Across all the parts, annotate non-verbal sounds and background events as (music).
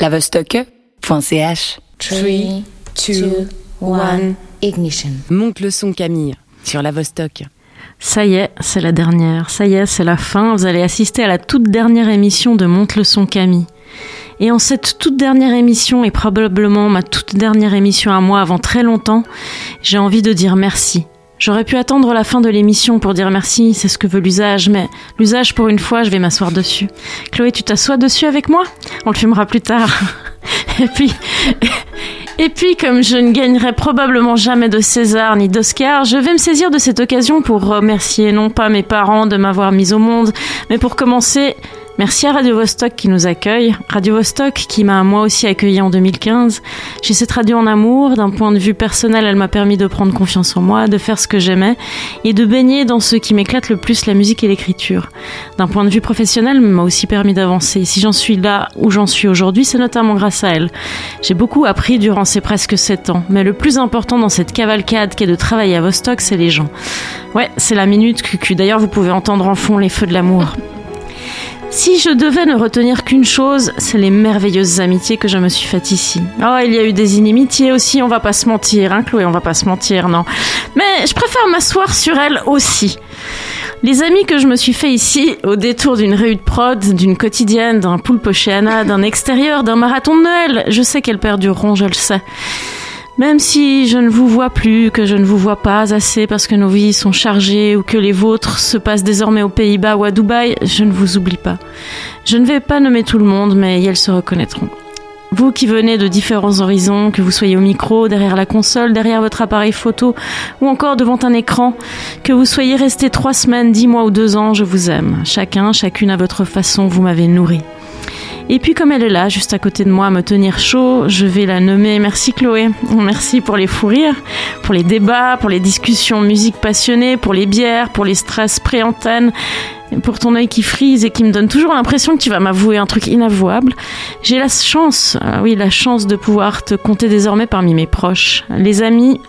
lavestock.ch 3, 2, 1, ignition. Monte le son Camille sur la Vostok. Ça y est, c'est la dernière. Ça y est, c'est la fin. Vous allez assister à la toute dernière émission de Monte le son Camille. Et en cette toute dernière émission, et probablement ma toute dernière émission à moi avant très longtemps, j'ai envie de dire merci. J'aurais pu attendre la fin de l'émission pour dire merci, c'est ce que veut l'usage, mais l'usage pour une fois, je vais m'asseoir dessus. Chloé, tu t'assois dessus avec moi? On le fumera plus tard. (laughs) Et puis, (laughs) et puis, comme je ne gagnerai probablement jamais de César ni d'Oscar, je vais me saisir de cette occasion pour remercier non pas mes parents de m'avoir mise au monde, mais pour commencer, Merci à Radio Vostok qui nous accueille. Radio Vostok qui m'a moi aussi accueilli en 2015. J'ai cette radio en amour. D'un point de vue personnel, elle m'a permis de prendre confiance en moi, de faire ce que j'aimais et de baigner dans ce qui m'éclate le plus, la musique et l'écriture. D'un point de vue professionnel, elle m'a aussi permis d'avancer. Si j'en suis là où j'en suis aujourd'hui, c'est notamment grâce à elle. J'ai beaucoup appris durant ces presque sept ans. Mais le plus important dans cette cavalcade qu'est de travailler à Vostok, c'est les gens. Ouais, c'est la minute cucu. D'ailleurs, vous pouvez entendre en fond les feux de l'amour. Si je devais ne retenir qu'une chose, c'est les merveilleuses amitiés que je me suis faites ici. Oh, il y a eu des inimitiés aussi, on va pas se mentir, hein Chloé, on va pas se mentir, non. Mais je préfère m'asseoir sur elles aussi. Les amis que je me suis fait ici, au détour d'une réu de prod, d'une quotidienne, d'un poulpe chez Anna, d'un extérieur, d'un marathon de Noël, je sais qu'elles perdureront, je le sais. Même si je ne vous vois plus, que je ne vous vois pas assez parce que nos vies sont chargées ou que les vôtres se passent désormais aux Pays-Bas ou à Dubaï, je ne vous oublie pas. Je ne vais pas nommer tout le monde, mais elles se reconnaîtront. Vous qui venez de différents horizons, que vous soyez au micro, derrière la console, derrière votre appareil photo ou encore devant un écran, que vous soyez resté trois semaines, dix mois ou deux ans, je vous aime. Chacun, chacune à votre façon, vous m'avez nourri. Et puis comme elle est là, juste à côté de moi, à me tenir chaud, je vais la nommer. Merci Chloé. Merci pour les fous rires, pour les débats, pour les discussions musique passionnées, pour les bières, pour les stress pré-antenne, pour ton œil qui frise et qui me donne toujours l'impression que tu vas m'avouer un truc inavouable. J'ai la chance, euh, oui, la chance de pouvoir te compter désormais parmi mes proches, les amis.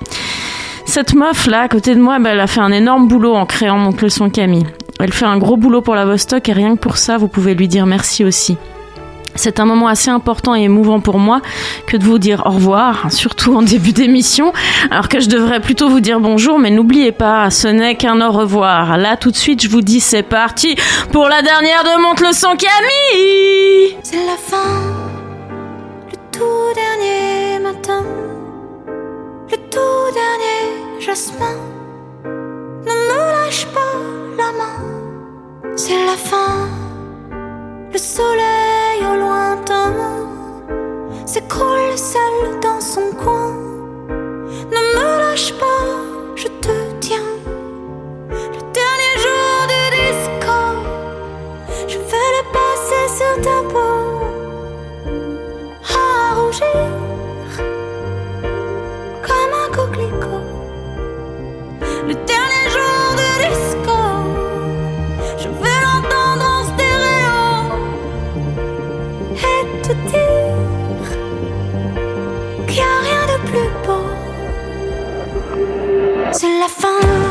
Cette meuf là à côté de moi, bah, elle a fait un énorme boulot en créant mon leçon Camille. Elle fait un gros boulot pour la Vostok et rien que pour ça, vous pouvez lui dire merci aussi. C'est un moment assez important et émouvant pour moi que de vous dire au revoir, surtout en début d'émission, alors que je devrais plutôt vous dire bonjour, mais n'oubliez pas, ce n'est qu'un au revoir. Là, tout de suite, je vous dis c'est parti pour la dernière de Monte le son Camille C'est la fin, le tout dernier matin, le tout dernier jasmin. Ne lâche pas la main, c'est la fin, le soleil au lointain s'écroule seul dans son coin. Ne me lâche pas, je te tiens. Le dernier jour du disco, je vais le passer sur ta peau. À rougir comme un coquelicot. Le dernier C'est la fin.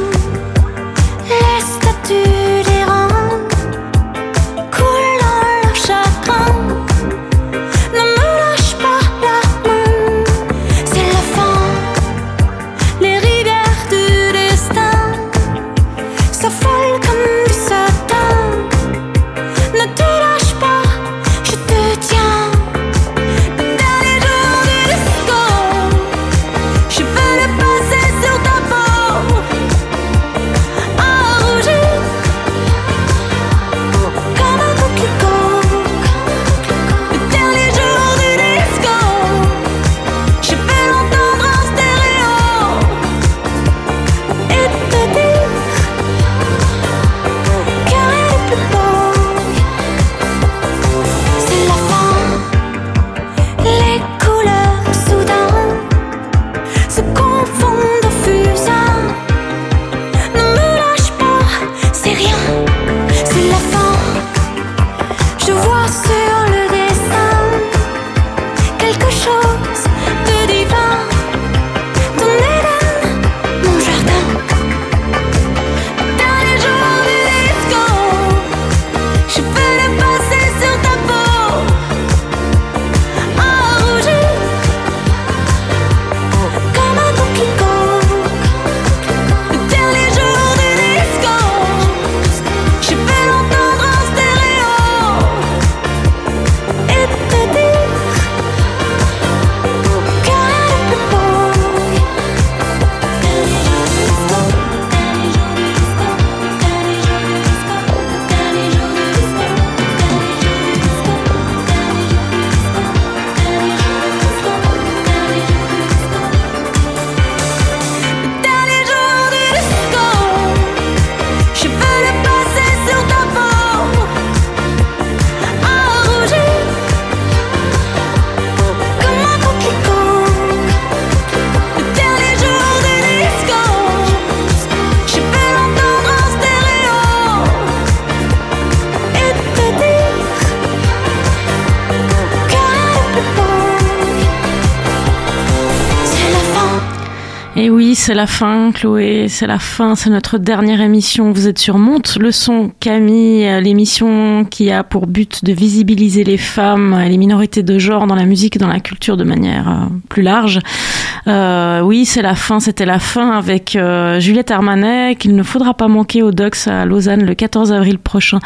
C'est la fin, Chloé, c'est la fin, c'est notre dernière émission. Vous êtes sur Monte le son, Camille, euh, l'émission qui a pour but de visibiliser les femmes et les minorités de genre dans la musique et dans la culture de manière euh, plus large. Euh, oui, c'est la fin, c'était la fin avec Juliette Armanet, qu'il ne faudra pas manquer au Docs à Lausanne le 14 avril prochain.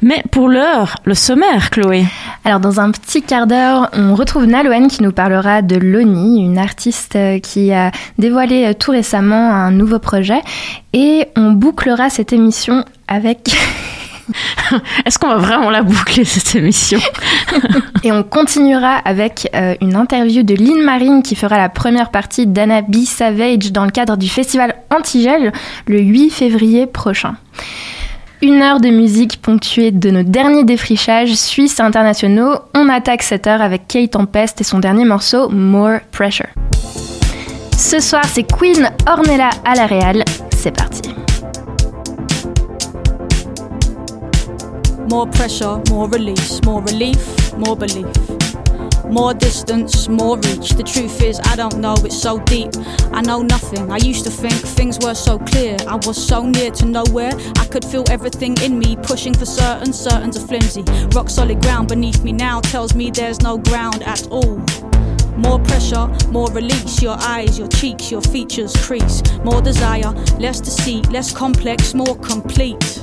Mais pour l'heure, le sommaire, Chloé. Alors dans un petit quart d'heure, on retrouve Nalouen qui nous parlera de Loni, une artiste qui a dévoilé tout récemment un nouveau projet et on bouclera cette émission avec... (laughs) Est-ce qu'on va vraiment la boucler cette émission? (laughs) Et on continuera avec euh, une interview de Lynn Marine qui fera la première partie d'Anna B. Savage dans le cadre du festival Antigel le 8 février prochain. Une heure de musique ponctuée de nos derniers défrichages suisses et internationaux. On attaque cette heure avec Kate Tempest et son dernier morceau More Pressure. Ce soir, c'est Queen Ornella à la Real. C'est parti. More pressure, more release, more relief, more belief. More distance, more reach. The truth is, I don't know, it's so deep. I know nothing. I used to think things were so clear. I was so near to nowhere. I could feel everything in me pushing for certain, certain's a flimsy. Rock solid ground beneath me now tells me there's no ground at all. More pressure, more release. Your eyes, your cheeks, your features crease. More desire, less deceit, less complex, more complete.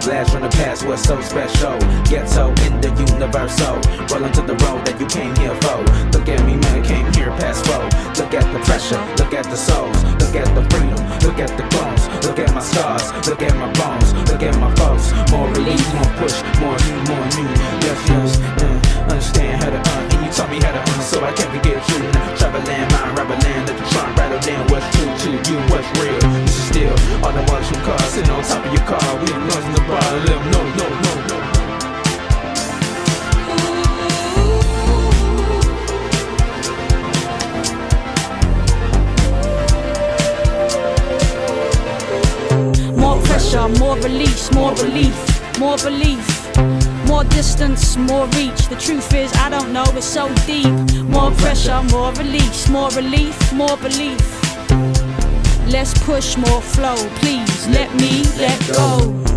Blast from the past was so special. Ghetto in the universal. Rolling to the road that you came here for. Look at me, man, I came here past four. Look at the pressure, look at the souls, look at the freedom, look at the clones, look at my scars, look at my bones, look at my foes. More relief, more push, more new, more new. Yes, yes, uh, understand how to uh, and you taught me how to uh, so I can't forget you. Travel land, mind, rubber land, let the trunk rattle down what's true to you, what's real. This is still all the watch from cars sitting on top of your car. We the noise more belief. More distance, more reach. The truth is, I don't know, it's so deep. More pressure, more release, more relief, more belief. Less push, more flow. Please let me let go.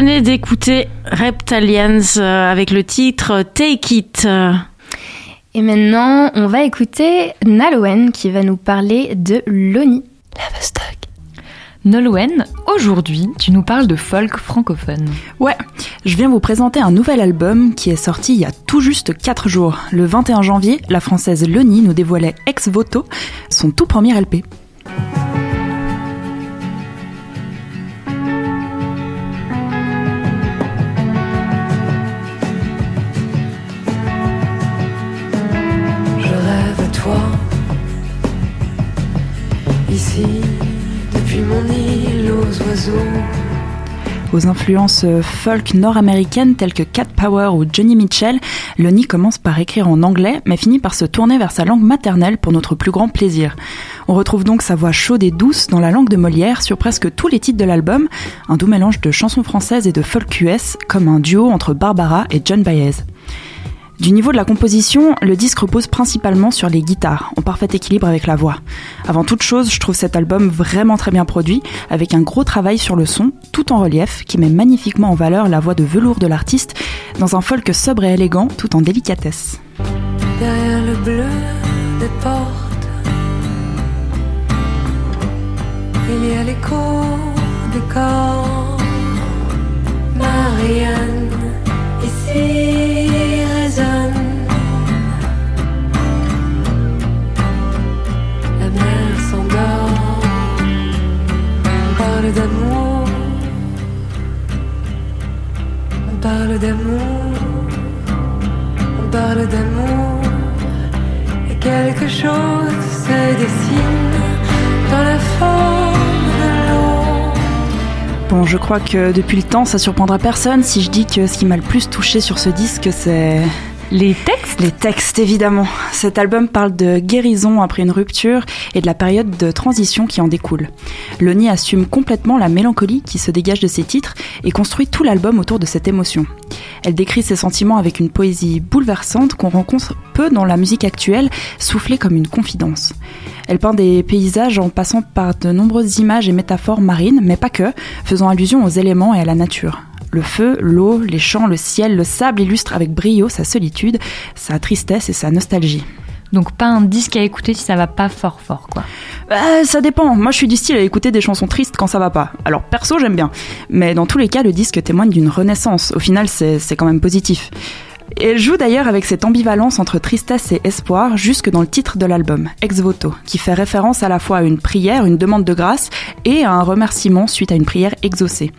Venez d'écouter Reptilians euh, avec le titre Take It. Et maintenant, on va écouter Nalouen qui va nous parler de Loni. La Vostok. Nolwenn, aujourd'hui, tu nous parles de folk francophone. Ouais, je viens vous présenter un nouvel album qui est sorti il y a tout juste 4 jours. Le 21 janvier, la française Leni nous dévoilait Ex Voto, son tout premier LP. Aux influences folk nord-américaines telles que Cat Power ou Johnny Mitchell, Lonnie commence par écrire en anglais, mais finit par se tourner vers sa langue maternelle pour notre plus grand plaisir. On retrouve donc sa voix chaude et douce dans la langue de Molière sur presque tous les titres de l'album, un doux mélange de chansons françaises et de folk US, comme un duo entre Barbara et John Baez. Du niveau de la composition, le disque repose principalement sur les guitares, en parfait équilibre avec la voix. Avant toute chose, je trouve cet album vraiment très bien produit, avec un gros travail sur le son, tout en relief, qui met magnifiquement en valeur la voix de velours de l'artiste, dans un folk sobre et élégant, tout en délicatesse. Derrière le bleu des portes, il y a l'écho des corps. Marianne, ici parle d'amour. On parle d'amour. On parle d'amour. Et quelque chose se dessine dans la forme de l'eau. Bon, je crois que depuis le temps, ça surprendra personne si je dis que ce qui m'a le plus touché sur ce disque, c'est Les textes les textes, évidemment. Cet album parle de guérison après une rupture et de la période de transition qui en découle. Loni assume complètement la mélancolie qui se dégage de ses titres et construit tout l'album autour de cette émotion. Elle décrit ses sentiments avec une poésie bouleversante qu'on rencontre peu dans la musique actuelle, soufflée comme une confidence. Elle peint des paysages en passant par de nombreuses images et métaphores marines, mais pas que, faisant allusion aux éléments et à la nature. Le feu, l'eau, les champs, le ciel, le sable illustrent avec brio sa solitude, sa tristesse et sa nostalgie. Donc pas un disque à écouter si ça va pas fort fort quoi. Euh, ça dépend. Moi, je suis du style à écouter des chansons tristes quand ça va pas. Alors, perso, j'aime bien. Mais dans tous les cas, le disque témoigne d'une renaissance. Au final, c'est c'est quand même positif. Elle joue d'ailleurs avec cette ambivalence entre tristesse et espoir jusque dans le titre de l'album, Ex Voto, qui fait référence à la fois à une prière, une demande de grâce et à un remerciement suite à une prière exaucée.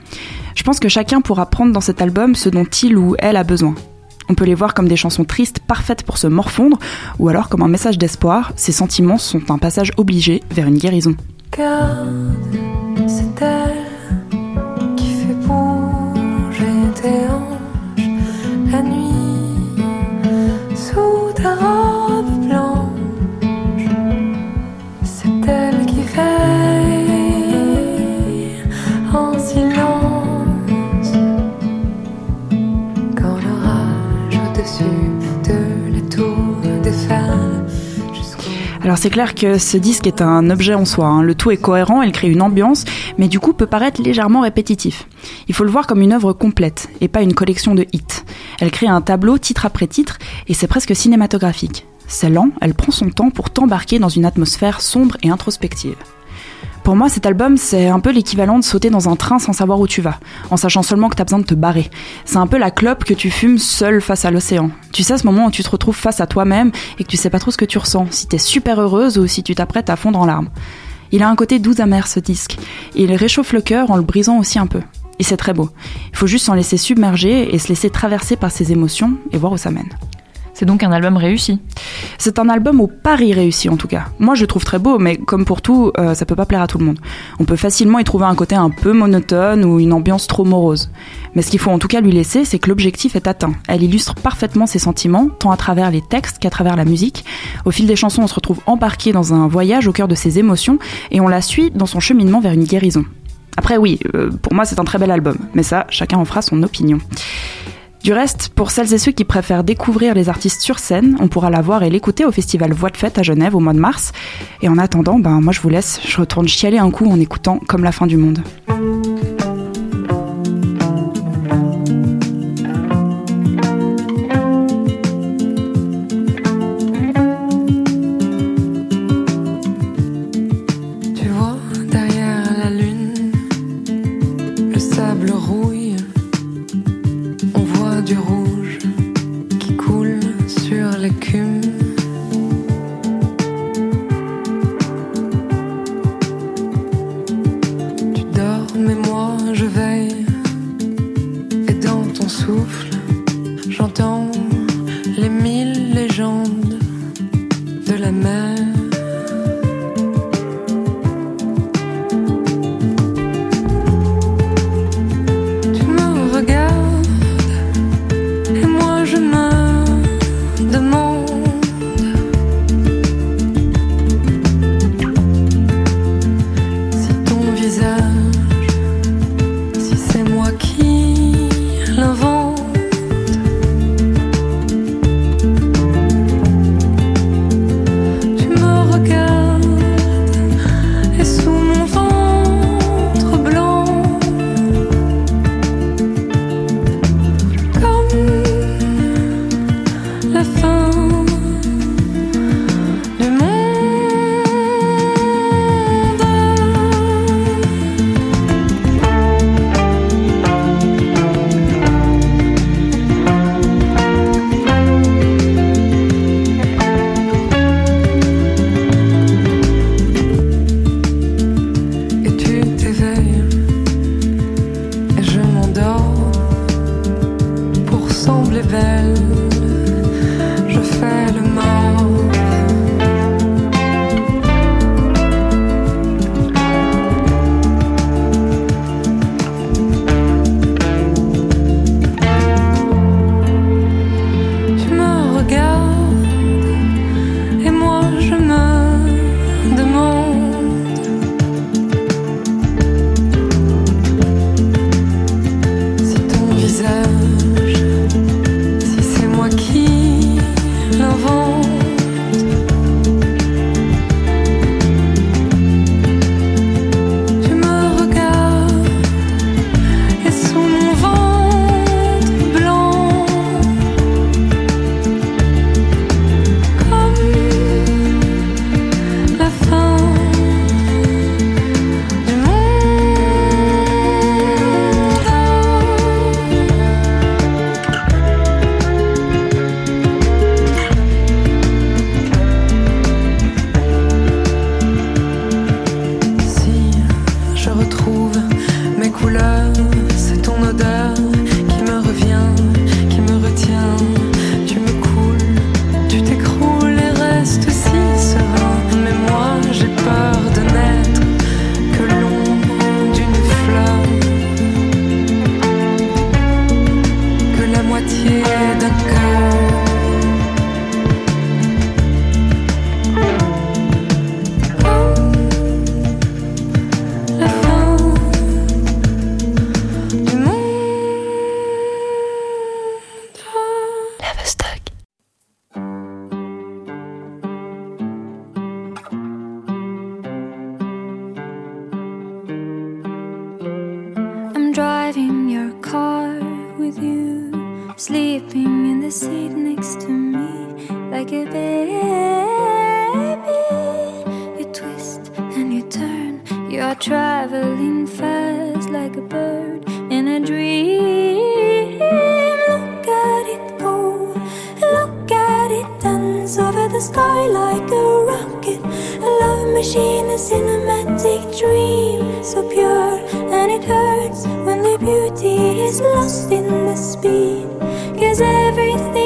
Je pense que chacun pourra prendre dans cet album ce dont il ou elle a besoin. On peut les voir comme des chansons tristes parfaites pour se morfondre, ou alors comme un message d'espoir, ces sentiments sont un passage obligé vers une guérison. 可 Alors c'est clair que ce disque est un objet en soi, hein. le tout est cohérent, elle crée une ambiance, mais du coup peut paraître légèrement répétitif. Il faut le voir comme une œuvre complète, et pas une collection de hits. Elle crée un tableau titre après titre, et c'est presque cinématographique. C'est lent, elle prend son temps pour t'embarquer dans une atmosphère sombre et introspective. Pour moi, cet album, c'est un peu l'équivalent de sauter dans un train sans savoir où tu vas, en sachant seulement que t'as besoin de te barrer. C'est un peu la clope que tu fumes seul face à l'océan. Tu sais, ce moment où tu te retrouves face à toi-même et que tu sais pas trop ce que tu ressens, si t'es super heureuse ou si tu t'apprêtes à fondre en larmes. Il a un côté doux amer, ce disque. Il réchauffe le cœur en le brisant aussi un peu. Et c'est très beau. Il faut juste s'en laisser submerger et se laisser traverser par ses émotions et voir où ça mène. C'est donc un album réussi. C'est un album au pari réussi en tout cas. Moi je le trouve très beau, mais comme pour tout, euh, ça peut pas plaire à tout le monde. On peut facilement y trouver un côté un peu monotone ou une ambiance trop morose. Mais ce qu'il faut en tout cas lui laisser, c'est que l'objectif est atteint. Elle illustre parfaitement ses sentiments, tant à travers les textes qu'à travers la musique. Au fil des chansons, on se retrouve embarqué dans un voyage au cœur de ses émotions et on la suit dans son cheminement vers une guérison. Après oui, euh, pour moi c'est un très bel album, mais ça, chacun en fera son opinion. Du reste, pour celles et ceux qui préfèrent découvrir les artistes sur scène, on pourra la voir et l'écouter au festival Voix de Fête à Genève au mois de mars. Et en attendant, ben moi je vous laisse, je retourne chialer un coup en écoutant Comme la fin du monde. romantic dream, so pure, and it hurts when the beauty is lost in the speed. Cause everything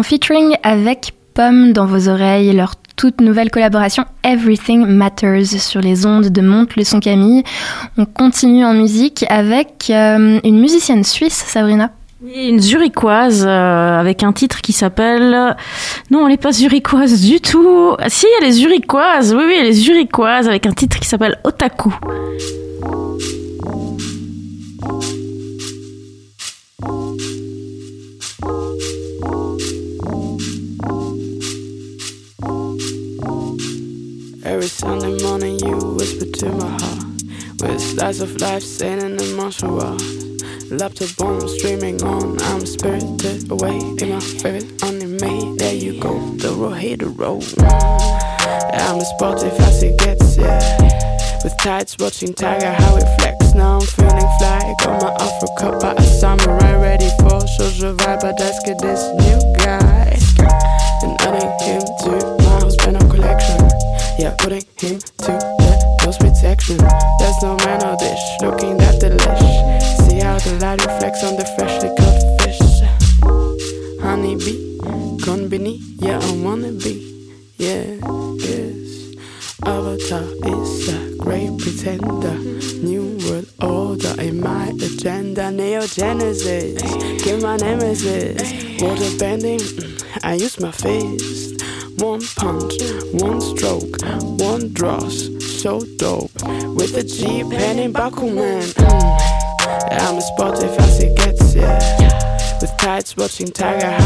en featuring avec Pomme dans vos oreilles, leur toute nouvelle collaboration Everything Matters sur les ondes de Monte le son Camille. On continue en musique avec euh, une musicienne suisse, Sabrina. Une zurichoise euh, avec un titre qui s'appelle. Non, elle n'est pas zurichoise du tout. Ah, si, elle est zurichoise. Oui, oui, elle est zurichoise avec un titre qui s'appelle Otaku. Every Sunday morning you whisper to my heart With slice of life sailing in martial arts Laptop on, streaming on I'm spirited away in my favorite anime There you go, the road, hit the road I'm as sportive as it gets, yeah. With tights watching Tiger, how it flex. Now I'm feeling fly, got my Africa by a samurai Ready for social vibe, but let's get this new putting him to the most protection. There's no man or dish looking that delish. See how the light reflects on the freshly caught fish. Honeybee, conbini, yeah, I wanna be. Yeah, yes. Avatar is a great pretender. New world order in my agenda. Neogenesis, kill my nemesis. Water bending, mm, I use my fist. With a G pen in Bakuman. Mm. I'm as sportive as it gets, yeah. With tights watching Tiger,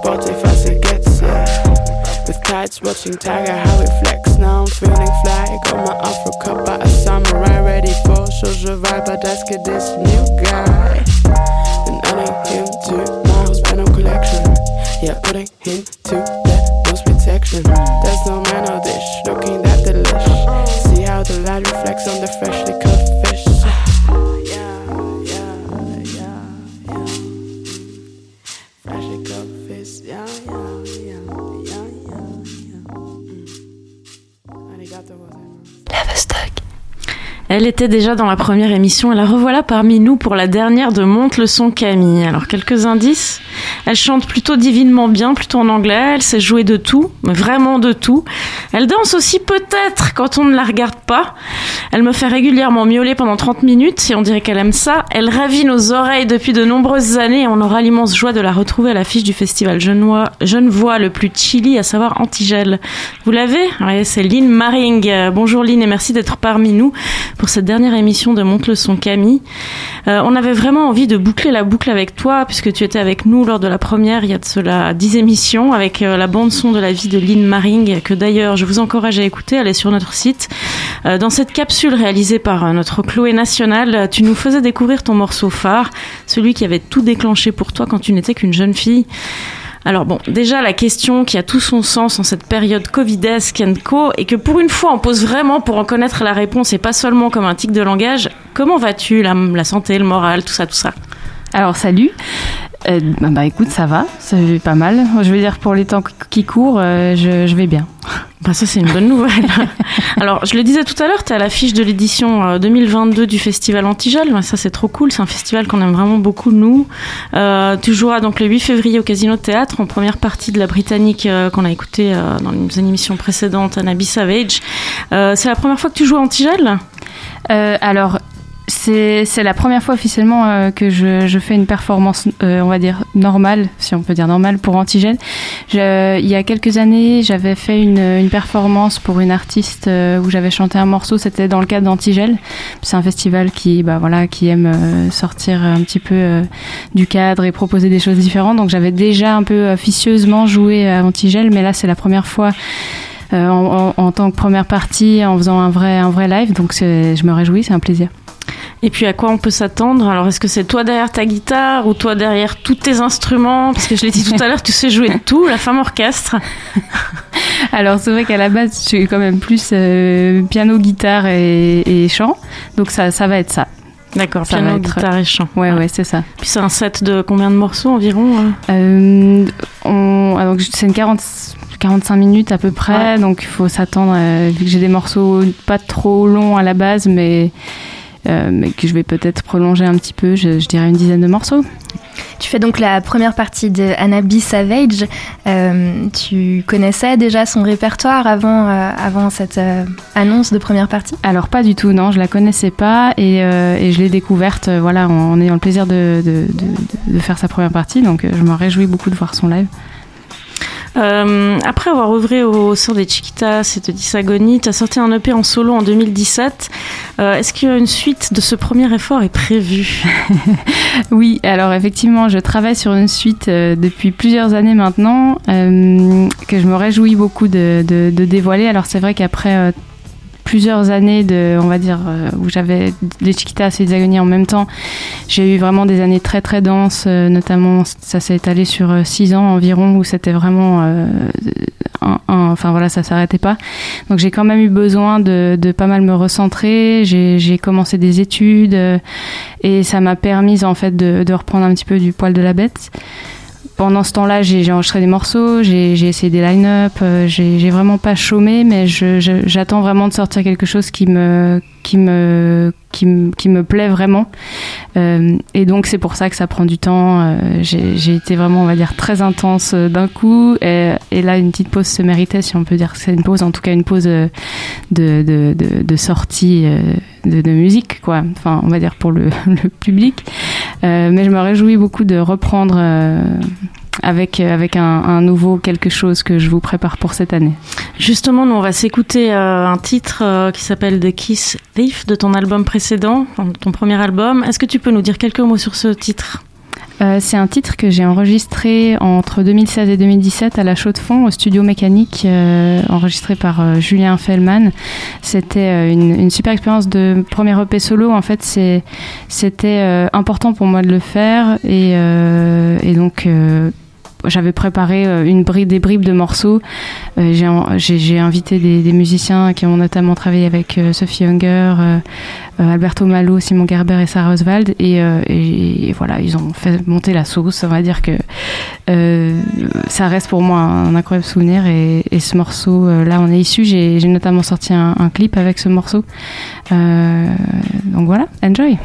sportive as it gets, yeah. With tights watching Tiger, how it flex. Now I'm feeling fly. Got my Africa by a samurai, ready for social vibe. But let's get this new guy. And adding him to my hospital collection. Yeah, putting him to the most protection. Elle était déjà dans la première émission et la revoilà parmi nous pour la dernière de Monte le son Camille. Alors quelques indices. Elle chante plutôt divinement bien, plutôt en anglais. Elle sait jouer de tout, mais vraiment de tout. Elle danse aussi peut-être quand on ne la regarde pas. Elle me fait régulièrement miauler pendant 30 minutes et on dirait qu'elle aime ça. Elle ravit nos oreilles depuis de nombreuses années et on aura l'immense joie de la retrouver à l'affiche du festival Genevois, le plus chili, à savoir Antigel. Vous l'avez? Oui, c'est Lynn Maring. Bonjour Lynn et merci d'être parmi nous pour cette dernière émission de Monte le son Camille. Euh, on avait vraiment envie de boucler la boucle avec toi puisque tu étais avec nous lors de la première il y a de cela 10 émissions avec euh, la bande son de la vie de Lynn Maring que d'ailleurs je vous encourage à écouter, elle est sur notre site. Euh, dans cette capsule réalisée par notre Chloé National, tu nous faisais découvrir ton morceau phare, celui qui avait tout déclenché pour toi quand tu n'étais qu'une jeune fille. Alors bon, déjà la question qui a tout son sens en cette période covidesque co, et que pour une fois on pose vraiment pour en connaître la réponse et pas seulement comme un tic de langage. Comment vas-tu la, la santé, le moral, tout ça, tout ça? Alors salut. Euh, bah, bah, écoute, ça va, ça va pas mal. Je veux dire, pour les temps qui courent, euh, je, je, vais bien. (laughs) Bah, ça, c'est une bonne nouvelle. (laughs) Alors, je le disais tout à l'heure, tu es à l'affiche de l'édition 2022 euh, du Festival Antigel. Ça, c'est trop cool. C'est un festival qu'on aime vraiment beaucoup, nous. Euh, tu joueras donc le 8 février au Casino Théâtre en première partie de la Britannique qu'on a écoutée dans une émission précédente, Anabi Savage. c'est la première fois que tu joues à Antigel? Alors, c'est la première fois officiellement euh, que je, je, fais une performance, euh, on va dire, normale, si on peut dire normale, pour Antigène. Je, il y a quelques années, j'avais fait une, une, performance pour une artiste euh, où j'avais chanté un morceau, c'était dans le cadre d'Antigel. C'est un festival qui, bah, voilà, qui aime sortir un petit peu du cadre et proposer des choses différentes. Donc j'avais déjà un peu officieusement joué à Antigel, mais là c'est la première fois en, en, en, tant que première partie en faisant un vrai, un vrai live. Donc je me réjouis, c'est un plaisir. Et puis à quoi on peut s'attendre? Alors est-ce que c'est toi derrière ta guitare ou toi derrière tous tes instruments? Parce que je l'ai dit tout à l'heure, tu sais jouer de tout, la femme orchestre. (laughs) Alors c'est vrai qu'à la base, je suis quand même plus euh, piano, guitare et, chant. Donc ça, ça va être ça. D'accord, piano, guitare et chant. Ouais, ouais, c'est ça. Puis c'est un set de combien de morceaux environ hein? Euh, on, ah, C'est une 40, 45 minutes à peu près, donc il faut s'attendre, euh, vu que j'ai des morceaux pas trop longs à la base, mais euh, mais que je vais peut-être prolonger un petit peu, je, dirais une dizaine de morceaux. Tu fais donc la première partie de Anabi Savage. Euh, tu connaissais déjà son répertoire avant, avant cette annonce de première partie? Alors pas du tout, non, je la connaissais pas et, et je l'ai découverte voilà, en, ayant le plaisir de, de, de, de, faire sa première partie, donc je me réjouis beaucoup de voir son live. Euh, après avoir œuvré au sein des Chiquitas et de Disagoni, tu as sorti un EP en solo en 2017. Euh, Est-ce qu'une suite de ce premier effort est prévue? (laughs) Oui, alors effectivement, je travaille sur une suite euh, depuis plusieurs années maintenant, que je me réjouis beaucoup de, dévoiler. Alors c'est vrai qu'après plusieurs années de, on va dire, euh, où j'avais les Chiquitas et les Agonies en même temps. J'ai eu vraiment des années très très denses, euh, notamment ça s'est étalé sur euh, six ans environ où c'était vraiment, enfin voilà, ça s'arrêtait pas. Donc j'ai quand même eu besoin de, de pas mal me recentrer. J'ai commencé des études et ça m'a permis en fait de, de reprendre un petit peu du poil de la bête pendant ce temps-là, j'ai enregistré des morceaux, j'ai essayé des line-up, euh, j'ai vraiment pas chômé, mais j'attends vraiment de sortir quelque chose qui me, qui me, qui qui me plaît vraiment. Euh, et donc c'est pour ça que ça prend du temps. Euh, j'ai été vraiment, on va dire, très intense euh, d'un coup. Et, et, là, une petite pause se méritait, si on peut dire que c'est une pause, en tout cas une pause de, de, de, de sortie de, de, musique, quoi. Enfin, on va dire pour le, (laughs) le public. mais je me réjouis beaucoup de reprendre avec, euh, avec un, un, nouveau quelque chose que je vous prépare pour cette année. Justement, nous, on va s'écouter euh, un titre euh, qui s'appelle The Kiss Thief de ton album précédent, ton premier album. Est-ce que tu peux nous dire quelques mots sur ce titre? Euh, c'est un titre que j'ai enregistré entre 2016 et 2017 à la Chaux de Fonds, au studio mécanique, euh, enregistré par euh, Julien Fellman. C'était une, une, super expérience de premier EP solo. En fait, c'était important pour moi de le faire et, et donc j'avais préparé euh, une des bribes de morceaux. Euh, j'ai invité des, musiciens qui ont notamment travaillé avec euh, Sophie Hunger, Alberto Malo, Simon Gerber et Sarah Oswald. Et, voilà, ils ont fait monter la sauce. On va dire que ça reste pour moi un incroyable souvenir. Et, ce morceau, euh, là, on est issu. J'ai notamment sorti un, clip avec ce morceau. Donc voilà, enjoy.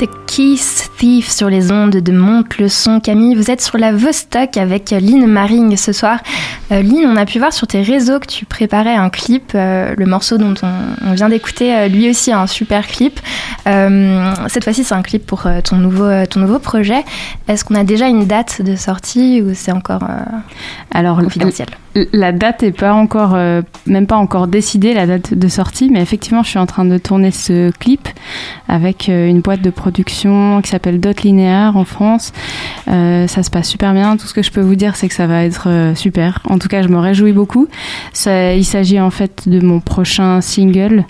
The Kiss Thief sur les ondes de Monte le son. Camille, vous êtes sur la Vostok avec Lynn Maring ce soir. Euh, Lynn, on a pu voir sur tes réseaux que tu préparais un clip. euh, le morceau dont on, on vient d'écouter, euh, lui aussi, un super clip. Euh, cette fois-ci, c'est un clip pour ton, nouveau, ton nouveau projet. Est-ce qu'on a déjà une date de sortie ou c'est encore Alors, confidentiel? La date est pas encore, même pas encore décidée, la date de sortie, mais effectivement, je suis en train de tourner ce clip avec une boîte de production qui s'appelle Dot Linéaire en France. Euh, ça se passe super bien. Tout ce que je peux vous dire, c'est que ça va être euh, super. En tout cas, je me réjouis beaucoup. Il s'agit en fait de mon prochain single.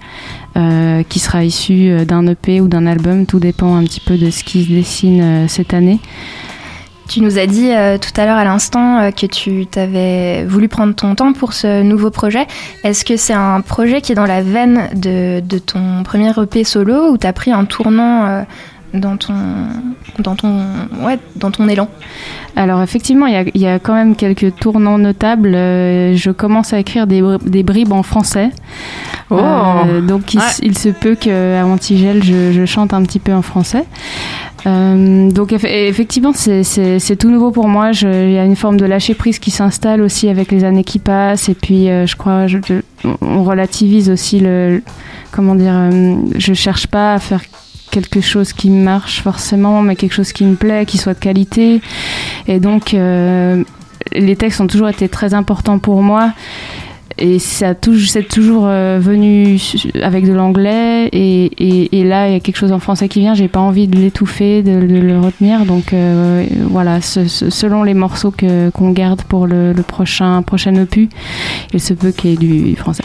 euh, qui sera issu d'un EP ou d'un album, tout dépend un petit peu de ce qui se dessine cette année. Tu nous as dit tout à l'heure à l'instant que tu t'avais voulu prendre ton temps pour ce nouveau projet. Est-ce que c'est un projet qui est dans la veine de, ton premier EP solo ou t'as pris un tournant dans ton, dans ton, ouais, dans ton élan Alors effectivement, il y a, il y a quand même quelques tournants notables. Euh, je commence à écrire des, bri- des bribes en français. Oh. Euh, donc il, Ouais. s- il se peut qu'à Antigel, je, je chante un petit peu en français. Euh, donc eff- effectivement, c'est- tout nouveau pour moi. Il y a une forme de lâcher prise qui s'installe aussi avec les années qui passent. Et puis, euh, je crois, je- je- on relativise aussi le, comment dire, euh, je cherche pas à faire quelque chose qui marche forcément, mais quelque chose qui me plaît, qui soit de qualité. Et donc, euh, les textes ont toujours été très importants pour moi. Et ça toujours, c'est toujours euh, venu avec de l'anglais. Et, et, là, il y a quelque chose en français qui vient. J'ai pas envie de l'étouffer, de, le retenir. Donc euh, voilà, selon les morceaux que, qu'on garde pour le, le prochain, prochain opus, il se peut qu'il y ait du français.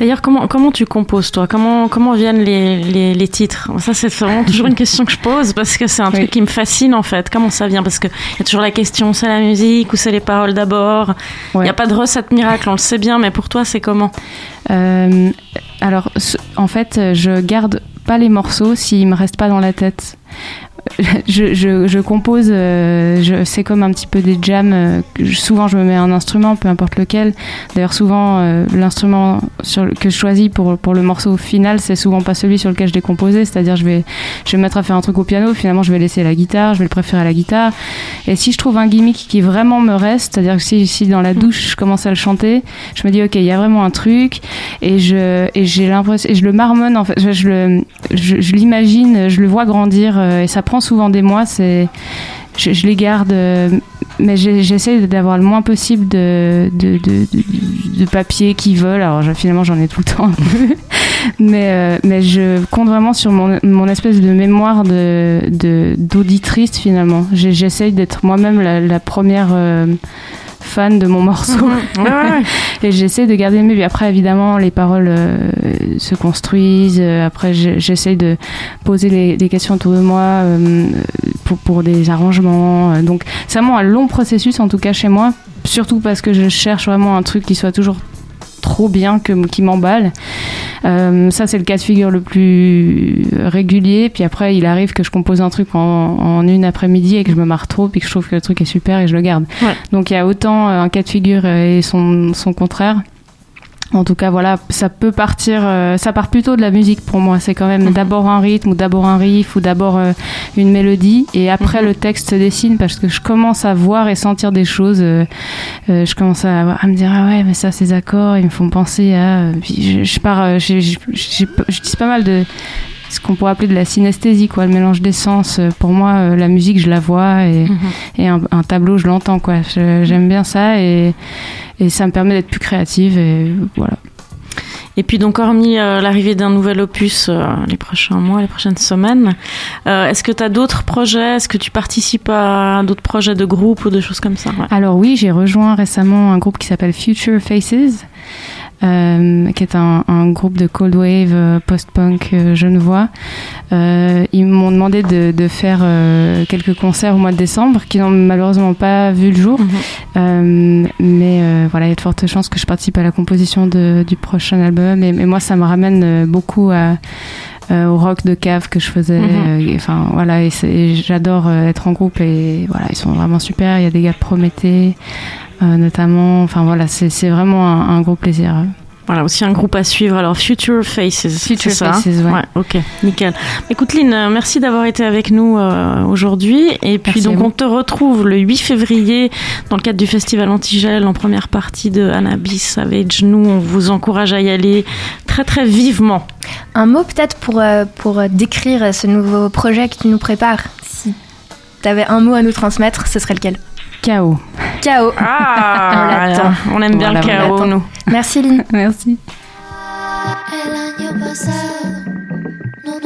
D'ailleurs, comment, comment tu composes, toi? Comment, comment viennent les, les, les titres? Ça, c'est vraiment toujours une question que je pose parce que c'est un truc qui me fascine en fait. Comment ça vient? Parce qu'il y a toujours la question c'est la musique ou c'est les paroles d'abord? Il n'y a pas de recette miracle, on le sait bien, mais pour toi, c'est comment? Euh, alors, en fait, je garde pas les morceaux s'ils me restent pas dans la tête. Je, compose, euh, c'est comme un petit peu des jams. euh, souvent, je me mets un instrument, peu importe lequel. D'ailleurs, souvent, euh, l'instrument que je choisis pour, le morceau final, c'est souvent pas celui sur lequel je l'ai composé. C'est-à-dire, je vais, je vais me mettre à faire un truc au piano, finalement, je vais laisser la guitare, je vais le préférer à la guitare. Et si je trouve un gimmick qui vraiment me reste, c'est-à-dire que si, si dans la douche, je commence à le chanter, je me dis, ok, il y a vraiment un truc et je et l'impression je le marmonne en fait je, je le je, je l'imagine je le vois grandir euh, et ça prend souvent des mois c'est je, les garde euh, mais j'essaie d'avoir le moins possible de, de, de, qui volent. Alors finalement j'en ai tout le temps (laughs) mais, euh, mais je compte vraiment sur mon, mon espèce de mémoire de, d'auditrice finalement. J'essaye d'être moi-même la, la première euh, fan de mon morceau (laughs) ouais. (laughs) et j'essaie de garder le mieux. Puis après, évidemment, les paroles euh, se construisent. Euh, Après, j'essaie de poser les, les questions autour de moi euh, pour, pour des arrangements. Donc, c'est vraiment un long processus, en tout cas chez moi. Surtout parce que je cherche vraiment un truc qui soit toujours trop bien, que, qui m'emballe. Euh, ça, c'est le cas de figure le plus régulier. Puis après, il arrive que je compose un truc en, en une après-midi et que je me marre trop, puis que je trouve que le truc est super et je le garde. Ouais. Donc il y a autant euh, un cas de figure et son, son contraire. En tout cas, voilà, ça peut partir, euh, ça part plutôt de la musique pour moi. C'est quand même d'abord un rythme ou d'abord un riff ou d'abord euh, une mélodie et après le texte se dessine parce que je commence à voir et sentir des choses. euh, euh, je commence à, à me dire ah ouais mais ça ces accords ils me font penser à. Puis je, je pars, euh, j'ai- j'ai- j'ai- j'utilise pas mal de ce qu'on pourrait appeler de la synesthésie, quoi, le mélange des sens. Euh, Pour moi, euh, la musique, je la vois et, et un, un tableau, je l'entends, quoi. J'aime bien ça et, et ça me permet d'être plus créative et voilà. Et puis donc hormis euh, l'arrivée d'un nouvel opus euh, les prochains mois, les prochaines semaines, euh, est-ce que tu as d'autres projets? Est-ce que tu participes à d'autres projets de groupe ou de choses comme ça? Ouais. Alors oui, j'ai rejoint récemment un groupe qui s'appelle Future Faces, euh, qui est un, un groupe de cold wave euh, post-punk euh, genevois. Euh, ils m'ont demandé de, de faire euh, quelques concerts au mois de décembre, qui n'ont malheureusement pas vu le jour. Euh, mais euh, voilà, il y a de fortes chances que je participe à la composition de- du prochain album. Et, et moi, ça me ramène beaucoup à au rock de cave que je faisais. Mhm. euh, Enfin voilà, et, j'adore euh, être en groupe et voilà, ils sont vraiment super. Il y a des gars de Prométhée euh, notamment. Enfin voilà, c'est c'est vraiment un, un gros plaisir. Voilà, aussi un groupe à suivre. Alors, Future Faces. Future c'est ça, Faces, hein ouais. ok, nickel. Écoute, Lynn, euh, merci d'avoir été avec nous euh, aujourd'hui. Et puis, Merci donc, on te retrouve le 8 février dans le cadre du festival Antigel en première partie de Annabis Savage. Nous, on vous encourage à y aller très, très vivement. Un mot peut-être pour, euh, pour décrire ce nouveau projet que tu nous prépares. Si tu avais un mot à nous transmettre, ce serait lequel? Chaos. (laughs) Chaos. Ah, on on aime bien Voilà, le chaos, nous. Merci Lynn. (laughs) Merci. No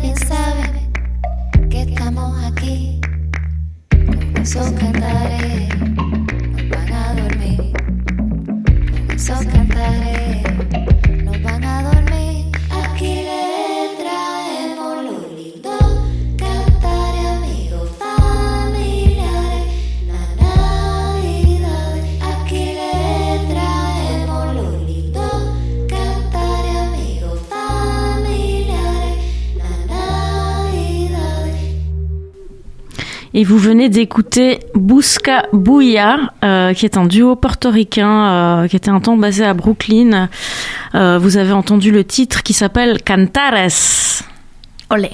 nadie sabe que estamos aquí. Por eso cantaré. Et vous venez d'écouter Busca Bouya, euh, qui est un duo portoricain euh, qui était un temps basé à Brooklyn. Euh, vous avez entendu le titre qui s'appelle Cantares. Olé.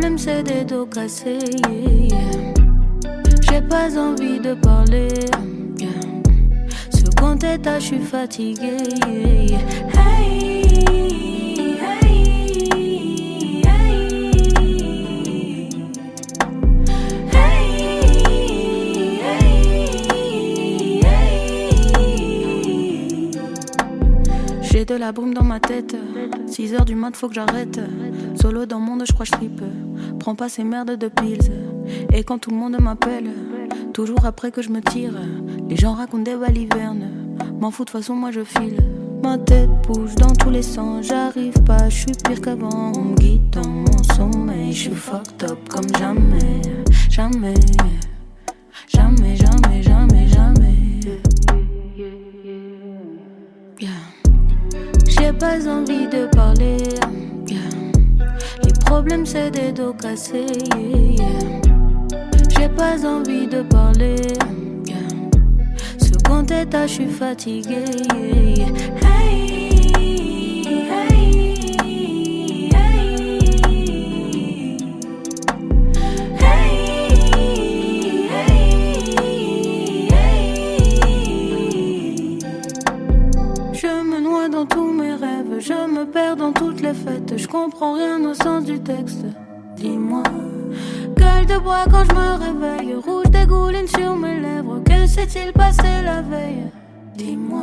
Les problèmes, c'est des dos cassés. J'ai pas envie de parler. Ce qu'on t'état, je suis. Hey, hey, J'ai de la brume dans ma tête. 6 heures du mat, faut que j'arrête. Solo dans le monde, je crois que je. Prends pas ces merdes de pills. Et quand tout le monde m'appelle, toujours après que je me tire, les gens racontent des balivernes. M'en fous, de façon, moi je file. Ma tête bouge dans tous les sens, j'arrive pas, je suis pire qu'avant. On me guide dans mon sommeil, je suis fucked up comme. Jamais, jamais, J'ai pas envie de parler. yeah. Ce qu'on je suis yeah. Hey, hey, Je me noie dans tous mes rêves, je me perds dans toutes les fêtes, je comprends rien au sens du texte. De bois quand je me réveille, rouge dégouline sur mes lèvres, que s'est-il passé la veille? Dis-moi,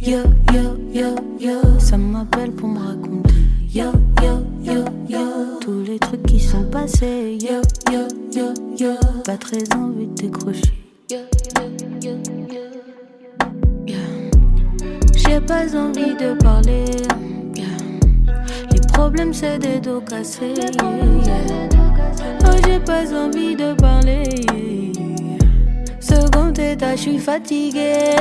yo, yo, yo, yo, ça m'appelle pour me raconter. Yo, yo, yo, yo, tous les trucs qui sont passés. Yo, yo, yo, yo, pas très envie de décrocher. Yo, yo, yo, yo. J'ai pas envie de parler. yeah. Les problèmes, c'est des dos cassés. yeah. Oh, j'ai pas envie de parler. Second état, je suis fatiguée.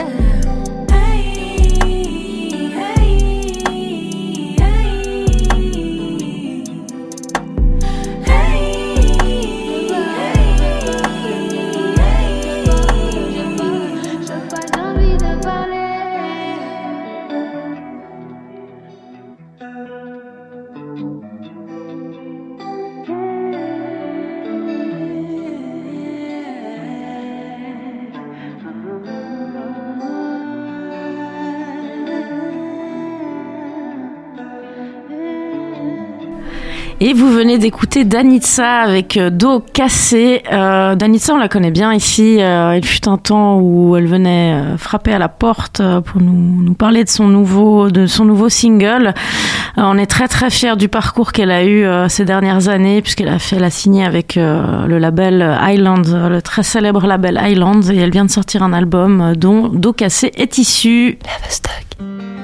Et vous venez d'écouter Danitza avec euh, Dos cassé. Euh, Danitza, on la connaît bien ici. Euh, il fut un temps où elle venait euh, frapper à la porte pour nous, parler de son nouveau, de son nouveau single. On est très très fiers du parcours qu'elle a eu ces dernières années puisqu'elle a fait, elle a signé avec le label Island, le très célèbre label Island, et elle vient de sortir un album dont Dos cassé est issu. Lavestock.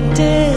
Did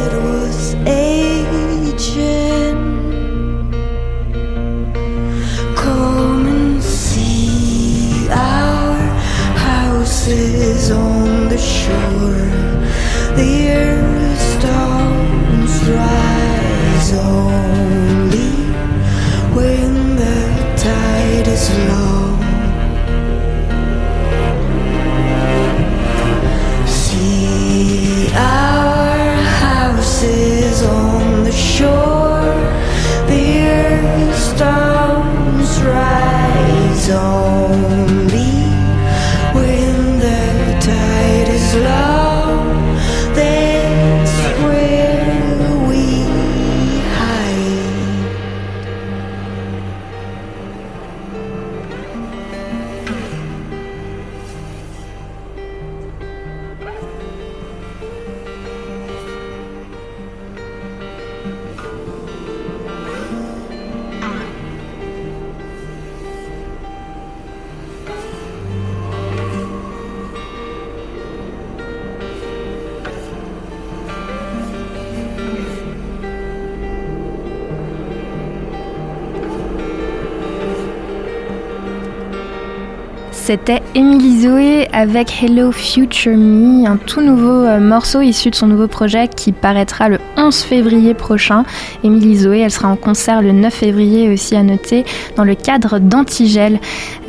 C'était Emily Zoé avec Hello Future Me, un tout nouveau euh, morceau issu de son nouveau projet qui paraîtra le 11 février prochain. Emily Zoé, elle sera en concert le 9 février aussi à noter dans le cadre d'Antigel.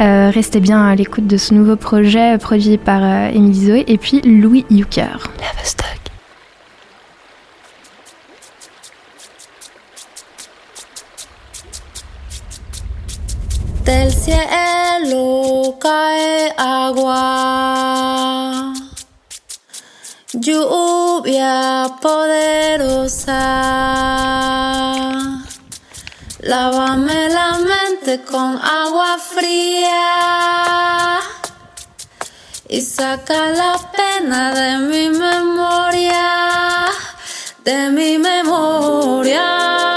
Euh, restez bien à l'écoute de ce nouveau projet produit par euh, Emily Zoé et puis Louis Yucker. Del cielo cae agua, lluvia poderosa. Lávame la mente con agua fría y saca la pena de mi memoria, de mi memoria.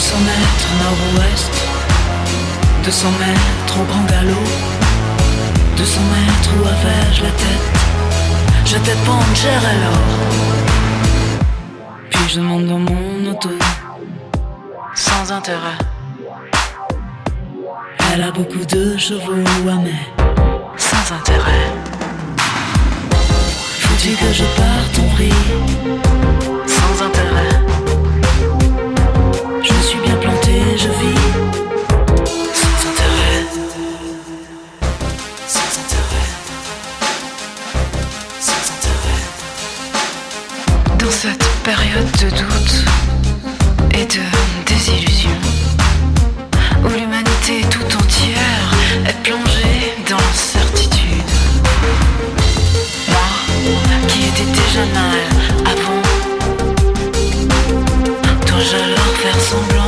200 mètres nord-ouest, 200 mètres au grand galop, 200 mètres où avais-je la tête? J'étais cher alors. Puis je monte dans mon auto, sans intérêt. Elle a beaucoup de chevaux mais sans intérêt. Faut-tu que je parte en vrille, sans intérêt? Déjà mal avant, dois-je alors faire semblant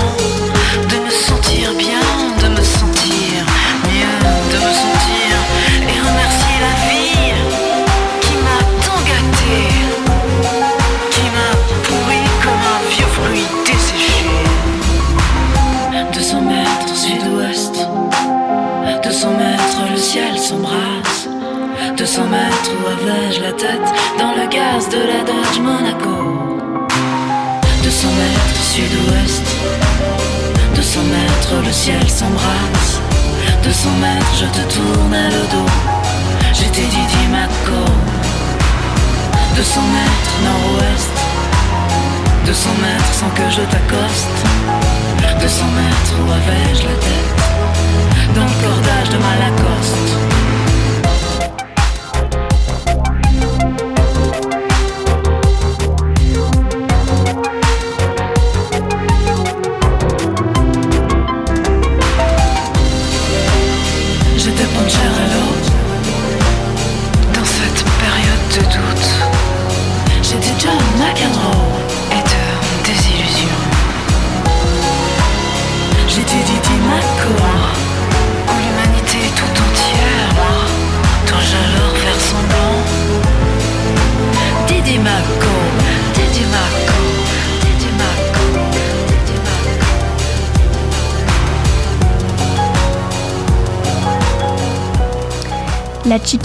dans le gaz de la Dodge Monaco. 200 mètres sud-ouest, 200 mètres le ciel s'embrasse, 200 mètres je te tournais le dos, j'étais Didi Maco. 200 mètres nord-ouest, 200 mètres sans que je t'accoste, 200 mètres où avais-je la tête? Dans le cordage de ma Lacoste.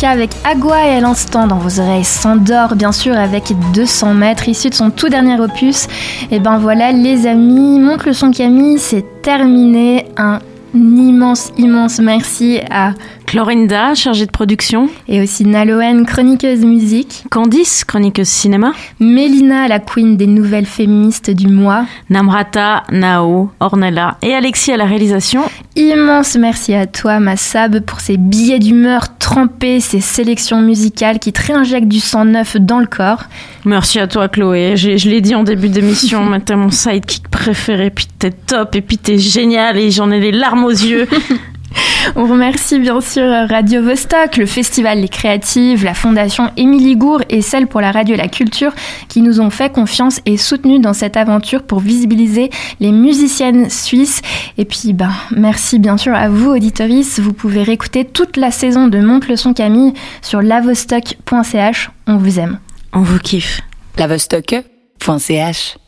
Avec Agua et à l'instant dans vos oreilles s'endort bien sûr avec 200 mètres issu de son tout dernier opus. Et ben voilà les amis, monte le son Camille, c'est terminé. Un immense immense merci à Clorinda, chargée de production. Et aussi Naloen, chroniqueuse musique. Candice, chroniqueuse cinéma. Mélina, la queen des nouvelles féministes du mois. Namrata, Nao, Ornella et Alexis à la réalisation. Immense merci à toi, ma Sab, pour ces billets d'humeur trempés, ces sélections musicales qui te réinjectent du sang neuf dans le corps. Merci à toi, Chloé. Je, je l'ai dit en début d'émission, (laughs) mais t'es mon sidekick préféré, puis t'es top, et puis t'es génial, et j'en ai les larmes aux yeux. (laughs) On remercie bien sûr Radio Vostok, le Festival Les Créatives, la Fondation Émilie Gour et celle pour la radio et la culture qui nous ont fait confiance et soutenu dans cette aventure pour visibiliser les musiciennes suisses. Et puis, ben, merci bien sûr à vous, auditoris. Vous pouvez réécouter toute la saison de Monte le son Camille sur lavostok.ch. On vous aime. On vous kiffe. lavostok.ch